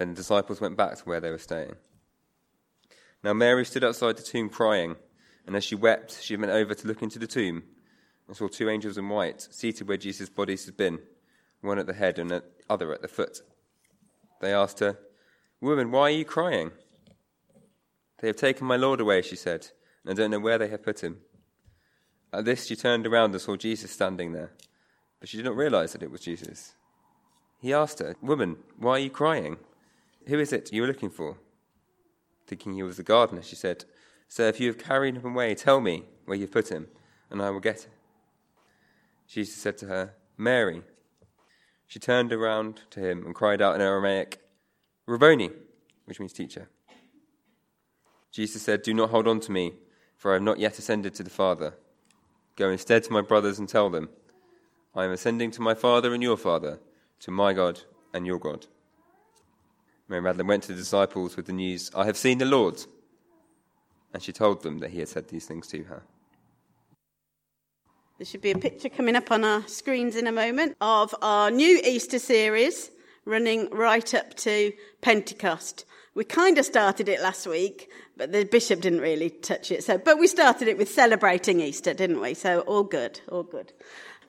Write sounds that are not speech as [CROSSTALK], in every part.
Then the disciples went back to where they were staying. Now Mary stood outside the tomb crying, and as she wept, she went over to look into the tomb and saw two angels in white seated where Jesus' body had been, one at the head and the other at the foot. They asked her, Woman, why are you crying? They have taken my Lord away, she said, and I don't know where they have put him. At this, she turned around and saw Jesus standing there, but she did not realize that it was Jesus. He asked her, Woman, why are you crying? Who is it you are looking for? Thinking he was the gardener, she said, Sir, if you have carried him away, tell me where you have put him, and I will get him. Jesus said to her, Mary. She turned around to him and cried out in Aramaic, Rabboni, which means teacher. Jesus said, Do not hold on to me, for I have not yet ascended to the Father. Go instead to my brothers and tell them, I am ascending to my Father and your Father, to my God and your God. Mary Magdalene went to the disciples with the news, I have seen the Lord. And she told them that he had said these things to her. There should be a picture coming up on our screens in a moment of our new Easter series running right up to Pentecost. We kind of started it last week, but the bishop didn't really touch it. So, but we started it with celebrating Easter, didn't we? So all good, all good.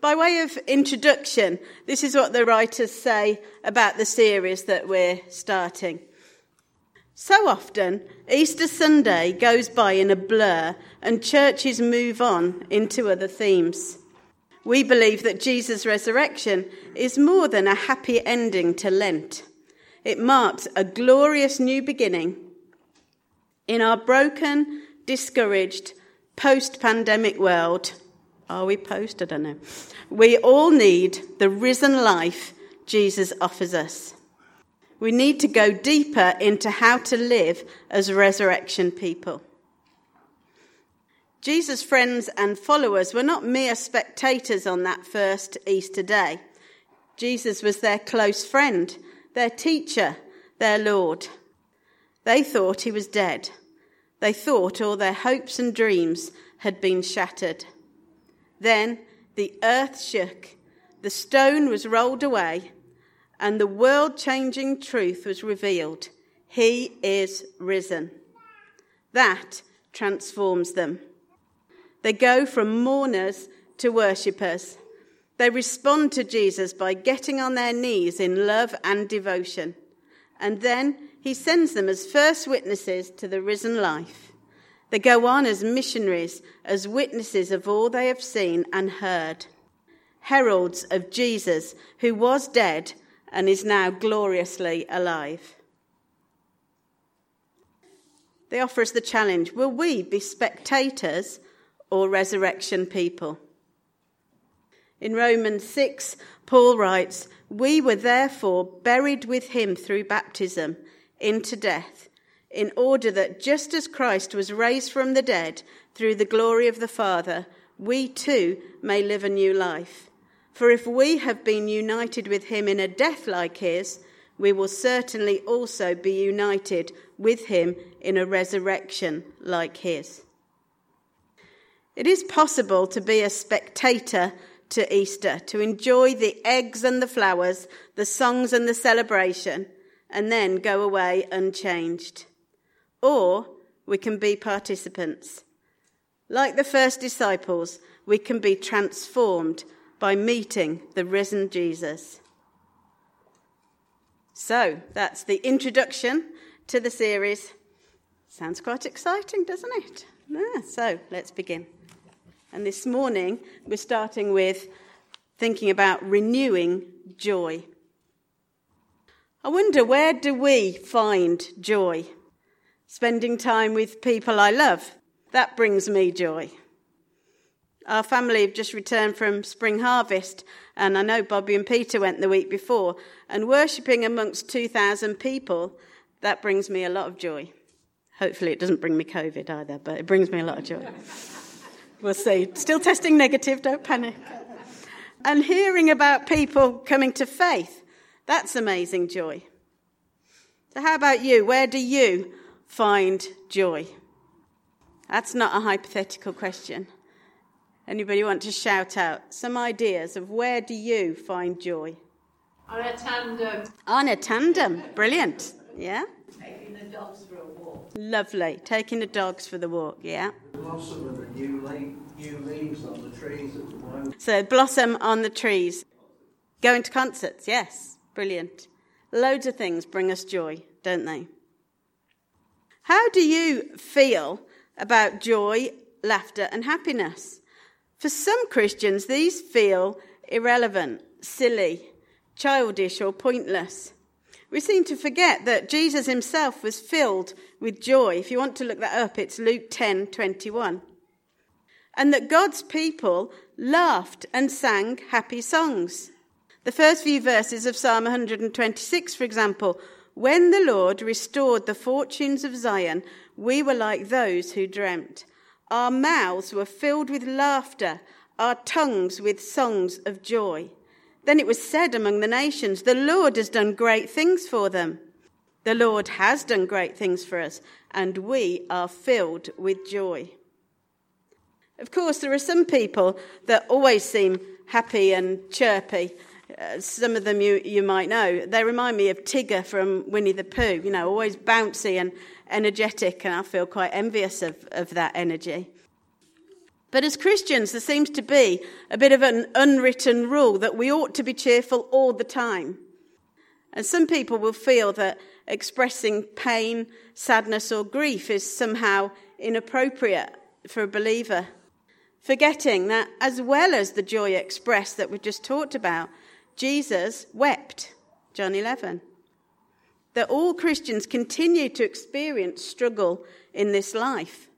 By way of introduction, this is what the writers say about the series that we're starting. So often, Easter Sunday goes by in a blur and churches move on into other themes. We believe that Jesus' resurrection is more than a happy ending to Lent. It marks a glorious new beginning. In our broken, discouraged, post pandemic world, are we post? I don't know. We all need the risen life Jesus offers us. We need to go deeper into how to live as resurrection people. Jesus' friends and followers were not mere spectators on that first Easter day. Jesus was their close friend, their teacher, their Lord. They thought he was dead. They thought all their hopes and dreams had been shattered. Then the earth shook, the stone was rolled away, and the world changing truth was revealed. He is risen. That transforms them. They go from mourners to worshippers. They respond to Jesus by getting on their knees in love and devotion. And then he sends them as first witnesses to the risen life. They go on as missionaries, as witnesses of all they have seen and heard, heralds of Jesus, who was dead and is now gloriously alive. They offer us the challenge will we be spectators or resurrection people? In Romans 6, Paul writes, We were therefore buried with him through baptism into death in order that just as Christ was raised from the dead through the glory of the Father, we too may live a new life. For if we have been united with him in a death like his, we will certainly also be united with him in a resurrection like his. It is possible to be a spectator to Easter, to enjoy the eggs and the flowers, the songs and the celebration, and then go away unchanged or we can be participants. Like the first disciples, we can be transformed by meeting the risen Jesus. So that's the introduction to the series. Sounds quite exciting, doesn't it? Yeah, so let's begin. And this morning, we're starting with thinking about renewing joy. I wonder where do we find joy? Spending time with people I love. That brings me joy. Our family have just returned from spring harvest, and I know Bobby and Peter went the week before, and worshipping amongst 2,000 people, that brings me a lot of joy. Hopefully, it doesn't bring me COVID either, but it brings me a lot of joy. [LAUGHS] We'll see. Still testing negative, don't panic. And hearing about people coming to faith, that's amazing joy. So, how about you? Where do you find joy? That's not a hypothetical question. Anybody want to shout out some ideas of where do you find joy? On a tandem. On a tandem. Brilliant. Yeah? Taking the dogs for a walk. Lovely. Taking the dogs for the walk. Yeah? blossom and the new, le- new leaves on the trees at the moment. So, blossom on the trees. Going to concerts. Yes. Brilliant. Loads of things bring us joy, don't they? How do you feel about joy, laughter, and happiness? For some Christians, these feel irrelevant, silly, childish, or pointless. We seem to forget that Jesus himself was filled with joy. If you want to look that up, it's Luke 10 21. And that God's people laughed and sang happy songs. The first few verses of Psalm 126, for example, when the Lord restored the fortunes of Zion, we were like those who dreamt. Our mouths were filled with laughter, our tongues with songs of joy. Then it was said among the nations, The Lord has done great things for them. The Lord has done great things for us, and we are filled with joy. Of course, there are some people that always seem happy and chirpy. Uh, some of them you, you might know. They remind me of Tigger from Winnie the Pooh, you know, always bouncy and energetic, and I feel quite envious of, of that energy. But as Christians, there seems to be a bit of an unwritten rule that we ought to be cheerful all the time. And some people will feel that expressing pain, sadness, or grief is somehow inappropriate for a believer. Forgetting that, as well as the joy expressed that we've just talked about, Jesus wept, John 11. That all Christians continue to experience struggle in this life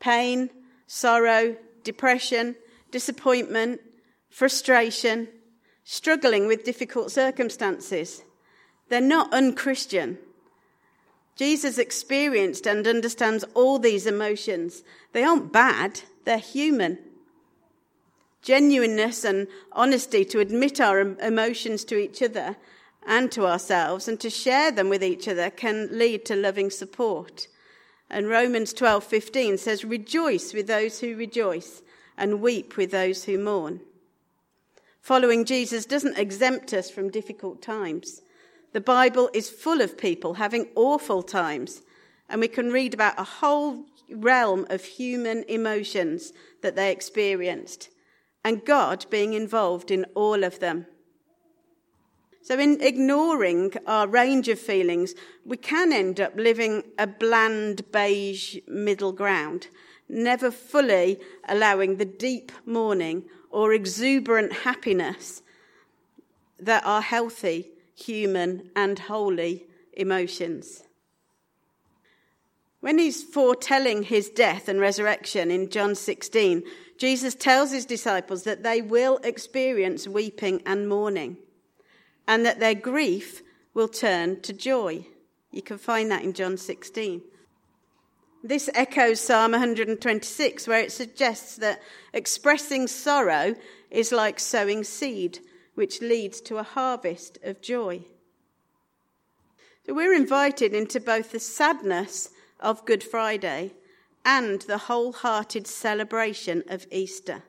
pain, sorrow, depression, disappointment, frustration, struggling with difficult circumstances. They're not unchristian. Jesus experienced and understands all these emotions. They aren't bad, they're human. Genuineness and honesty to admit our emotions to each other and to ourselves and to share them with each other can lead to loving support. And Romans 12:15 says rejoice with those who rejoice and weep with those who mourn. Following Jesus doesn't exempt us from difficult times. The Bible is full of people having awful times, and we can read about a whole realm of human emotions that they experienced, and God being involved in all of them. So, in ignoring our range of feelings, we can end up living a bland beige middle ground, never fully allowing the deep mourning or exuberant happiness that are healthy, human, and holy emotions. When he's foretelling his death and resurrection in John 16, Jesus tells his disciples that they will experience weeping and mourning and that their grief will turn to joy. You can find that in John 16. This echoes Psalm 126, where it suggests that expressing sorrow is like sowing seed, which leads to a harvest of joy. So we're invited into both the sadness of Good Friday and the wholehearted celebration of Easter.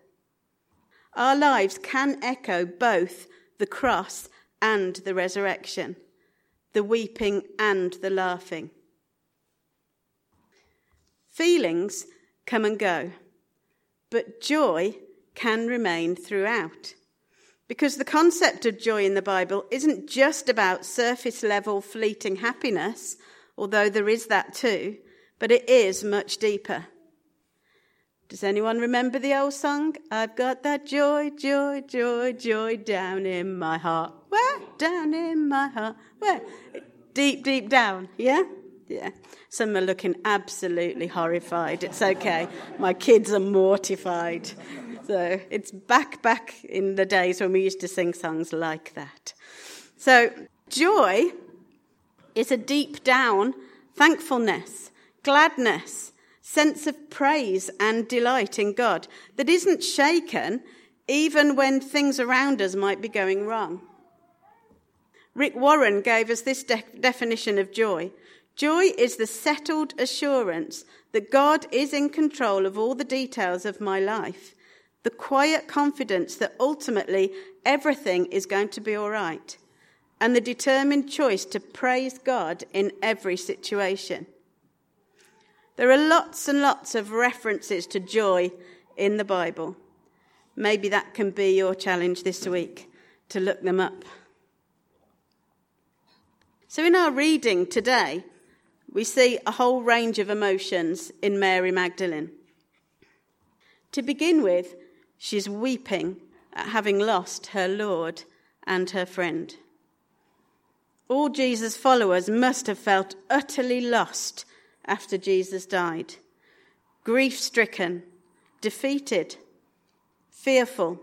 Our lives can echo both the cross and the resurrection, the weeping and the laughing. Feelings come and go, but joy can remain throughout. Because the concept of joy in the Bible isn't just about surface level fleeting happiness although there is that too, but it is much deeper. Does anyone remember the old song? I've got that joy, joy, joy, joy down in my heart. Where? Down in my heart. Where? Deep, deep down. Yeah? Yeah. Some are looking absolutely horrified. It's okay. My kids are mortified. So it's back, back in the days when we used to sing songs like that. So joy is a deep down thankfulness, gladness, sense of praise and delight in God that isn't shaken even when things around us might be going wrong. Rick Warren gave us this de- definition of joy. Joy is the settled assurance that God is in control of all the details of my life, the quiet confidence that ultimately everything is going to be all right, and the determined choice to praise God in every situation. There are lots and lots of references to joy in the Bible. Maybe that can be your challenge this week to look them up. So, in our reading today, we see a whole range of emotions in Mary Magdalene. To begin with, she's weeping at having lost her Lord and her friend. All Jesus' followers must have felt utterly lost after Jesus died grief stricken, defeated, fearful,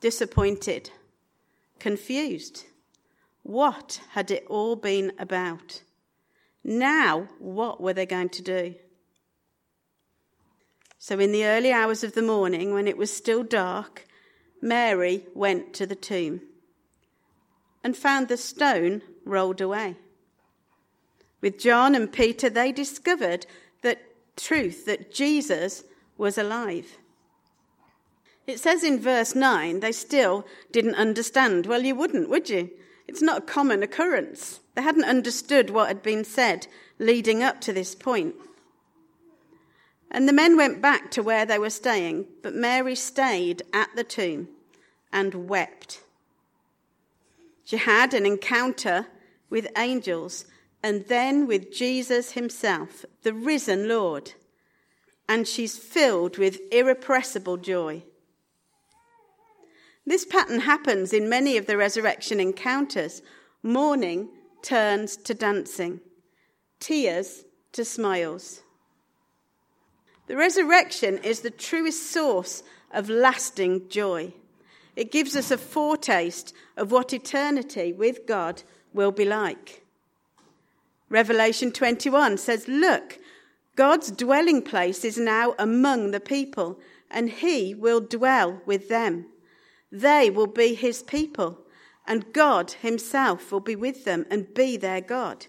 disappointed, confused. What had it all been about? Now, what were they going to do? So, in the early hours of the morning, when it was still dark, Mary went to the tomb and found the stone rolled away. With John and Peter, they discovered the truth that Jesus was alive. It says in verse 9, they still didn't understand. Well, you wouldn't, would you? It's not a common occurrence. They hadn't understood what had been said leading up to this point. And the men went back to where they were staying, but Mary stayed at the tomb and wept. She had an encounter with angels and then with Jesus himself, the risen Lord. And she's filled with irrepressible joy. This pattern happens in many of the resurrection encounters. Mourning turns to dancing, tears to smiles. The resurrection is the truest source of lasting joy. It gives us a foretaste of what eternity with God will be like. Revelation 21 says, Look, God's dwelling place is now among the people, and he will dwell with them. They will be his people, and God himself will be with them and be their God.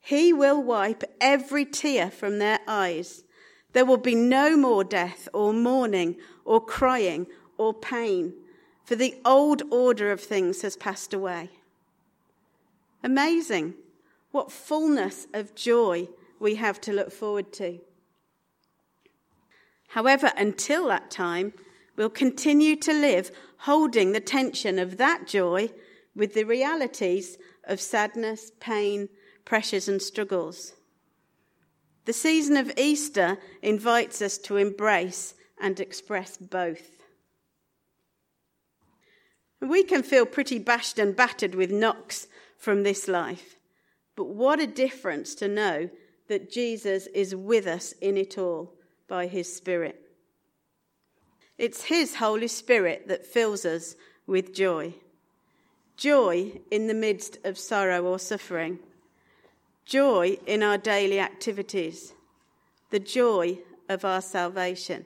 He will wipe every tear from their eyes. There will be no more death or mourning or crying or pain, for the old order of things has passed away. Amazing. What fullness of joy we have to look forward to. However, until that time, we'll continue to live holding the tension of that joy with the realities of sadness, pain, pressures, and struggles. The season of Easter invites us to embrace and express both. We can feel pretty bashed and battered with knocks from this life. But what a difference to know that Jesus is with us in it all by his Spirit. It's his Holy Spirit that fills us with joy. Joy in the midst of sorrow or suffering. Joy in our daily activities. The joy of our salvation.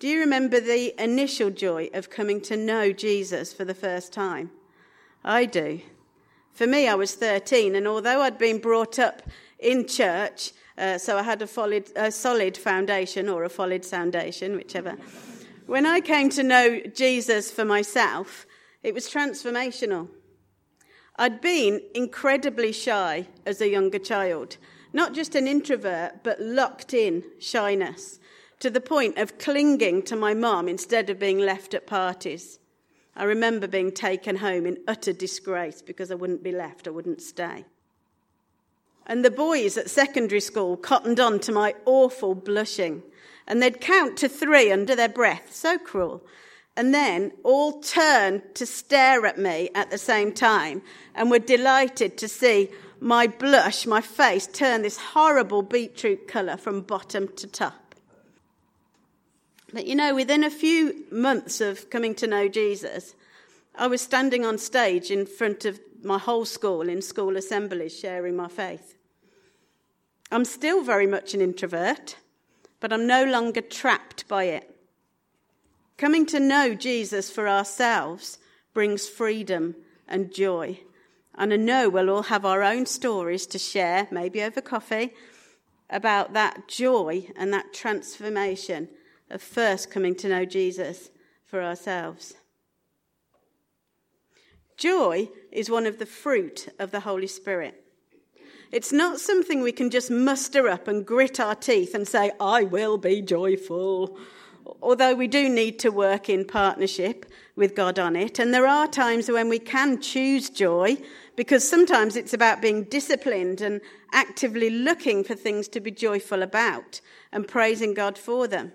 Do you remember the initial joy of coming to know Jesus for the first time? I do. For me, I was 13, and although I'd been brought up in church, uh, so I had a, a solid foundation or a solid foundation, whichever. When I came to know Jesus for myself, it was transformational. I'd been incredibly shy as a younger child, not just an introvert, but locked in shyness, to the point of clinging to my mum instead of being left at parties. I remember being taken home in utter disgrace because I wouldn't be left, I wouldn't stay. And the boys at secondary school cottoned on to my awful blushing. And they'd count to three under their breath. So cruel. And then all turned to stare at me at the same time and were delighted to see my blush, my face, turn this horrible beetroot colour from bottom to top. But you know, within a few months of coming to know Jesus, I was standing on stage in front of my whole school in school assemblies sharing my faith. I'm still very much an introvert, but I'm no longer trapped by it. Coming to know Jesus for ourselves brings freedom and joy. And I know we'll all have our own stories to share, maybe over coffee, about that joy and that transformation of first coming to know Jesus for ourselves. Joy is one of the fruit of the Holy Spirit. It's not something we can just muster up and grit our teeth and say, I will be joyful. Although we do need to work in partnership with God on it. And there are times when we can choose joy because sometimes it's about being disciplined and actively looking for things to be joyful about and praising God for them.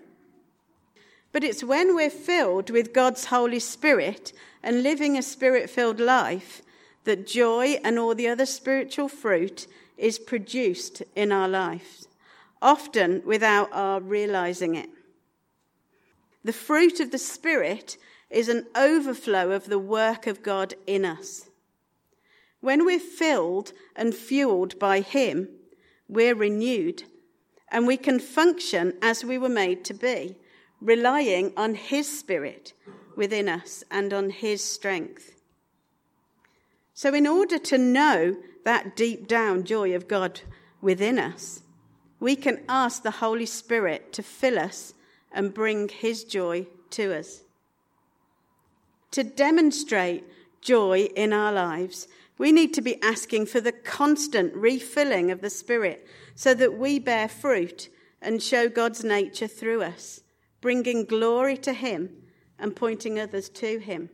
But it's when we're filled with God's Holy Spirit and living a spirit filled life that joy and all the other spiritual fruit is produced in our lives, often without our realizing it. The fruit of the Spirit is an overflow of the work of God in us. When we're filled and fueled by Him, we're renewed and we can function as we were made to be relying on His Spirit within us and on His strength. So, in order to know that deep down joy of God within us, we can ask the Holy Spirit to fill us and bring His joy to us. To demonstrate joy in our lives, we need to be asking for the constant refilling of the Spirit so that we bear fruit and show God's nature through us bringing glory to Him and pointing others to Him.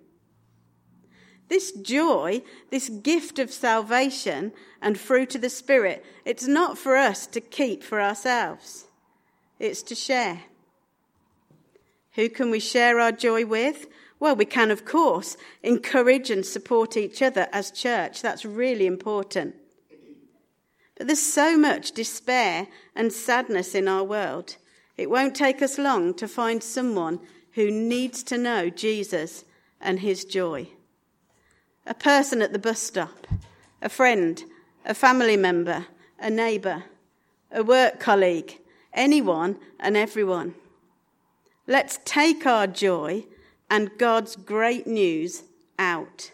This joy, this gift of salvation and fruit of the Spirit, it's not for us to keep for ourselves. It's to share. Who can we share our joy with? Well, we can, of course, encourage and support each other as church. That's really important. But there's so much despair and sadness in our world. It won't take us long to find someone who needs to know Jesus and his joy. A person at the bus stop, a friend, a family member, a neighbour, a work colleague, anyone and everyone. Let's take our joy and God's great news out.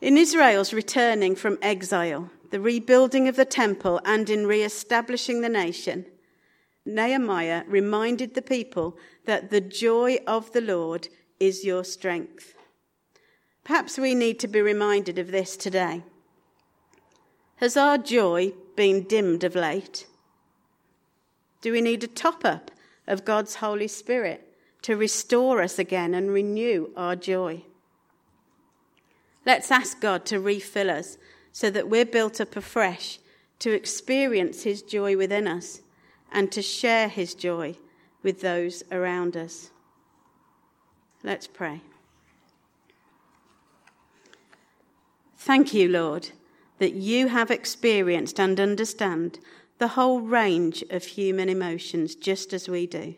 In Israel's returning from exile, the rebuilding of the temple, and in re establishing the nation, Nehemiah reminded the people that the joy of the Lord is your strength. Perhaps we need to be reminded of this today. Has our joy been dimmed of late? Do we need a top up of God's Holy Spirit to restore us again and renew our joy? Let's ask God to refill us so that we're built up afresh to experience His joy within us and to share His joy with those around us. Let's pray. Thank you, Lord, that you have experienced and understand the whole range of human emotions just as we do.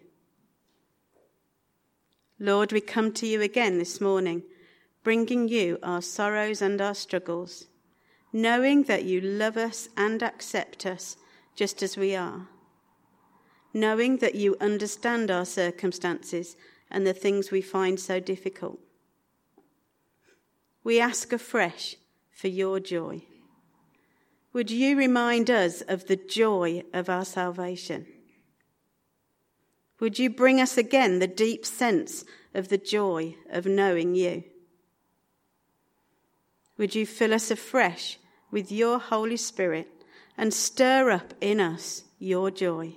Lord, we come to you again this morning, bringing you our sorrows and our struggles knowing that you love us and accept us just as we are, knowing that you understand our circumstances and the things we find so difficult. We ask afresh for your joy. Would you remind us of the joy of our salvation? Would you bring us again the deep sense of the joy of knowing you? Would you fill us afresh with your Holy Spirit and stir up in us your joy.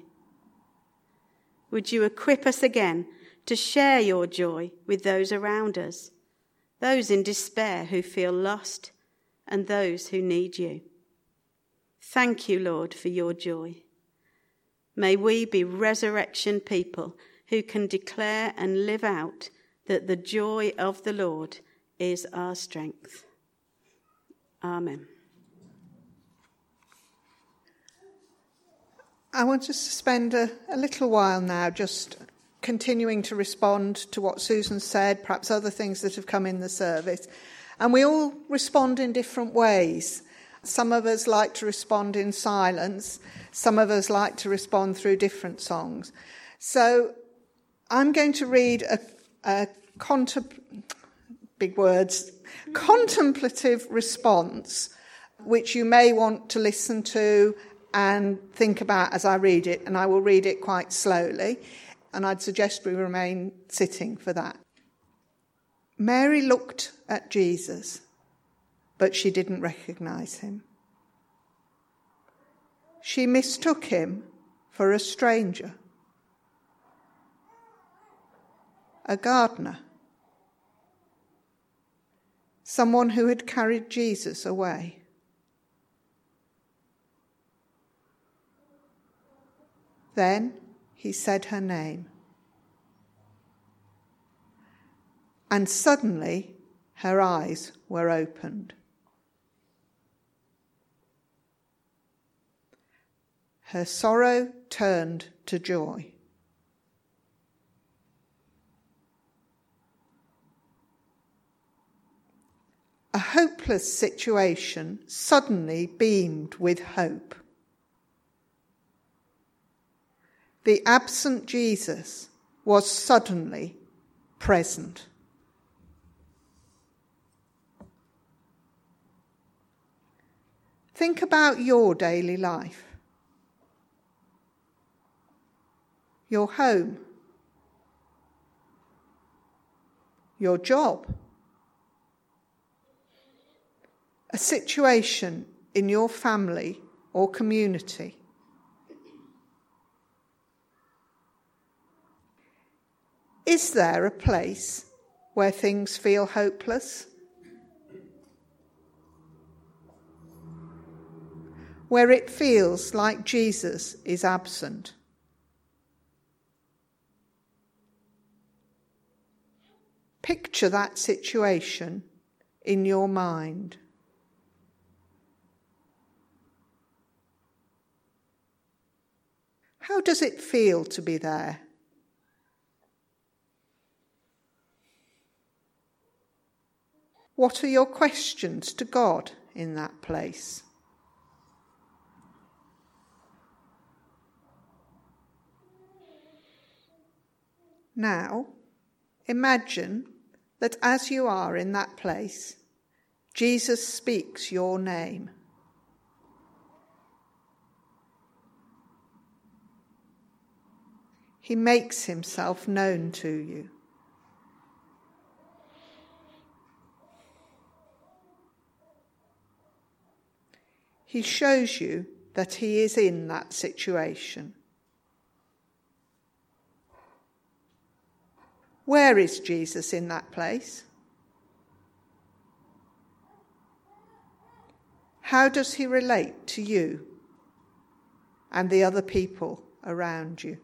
Would you equip us again to share your joy with those around us, those in despair who feel lost and those who need you. Thank you, Lord, for your joy. May we be resurrection people who can declare and live out that the joy of the Lord is our strength. Amen. I want us to spend a, a, little while now just continuing to respond to what Susan said, perhaps other things that have come in the service. And we all respond in different ways. Some of us like to respond in silence, some of us like to respond through different songs. So I'm going to read a, a contempl- big words, contemplative response, which you may want to listen to and think about as I read it, and I will read it quite slowly, and I'd suggest we remain sitting for that. Mary looked at Jesus, but she didn't recognize him. She mistook him for a stranger, a gardener, someone who had carried Jesus away. Then he said her name. And suddenly her eyes were opened. Her sorrow turned to joy. A hopeless situation suddenly beamed with hope. The absent Jesus was suddenly present. Think about your daily life, your home, your job, a situation in your family or community. Is there a place where things feel hopeless? where it feels like Jesus is absent. Picture that situation in your mind. How does it feel to be there? What are your questions to God in that place? Now, imagine that as you are in that place, Jesus speaks your name. He makes himself known to you. He shows you that he is in that situation. Where is Jesus in that place? How does he relate to you and the other people around you?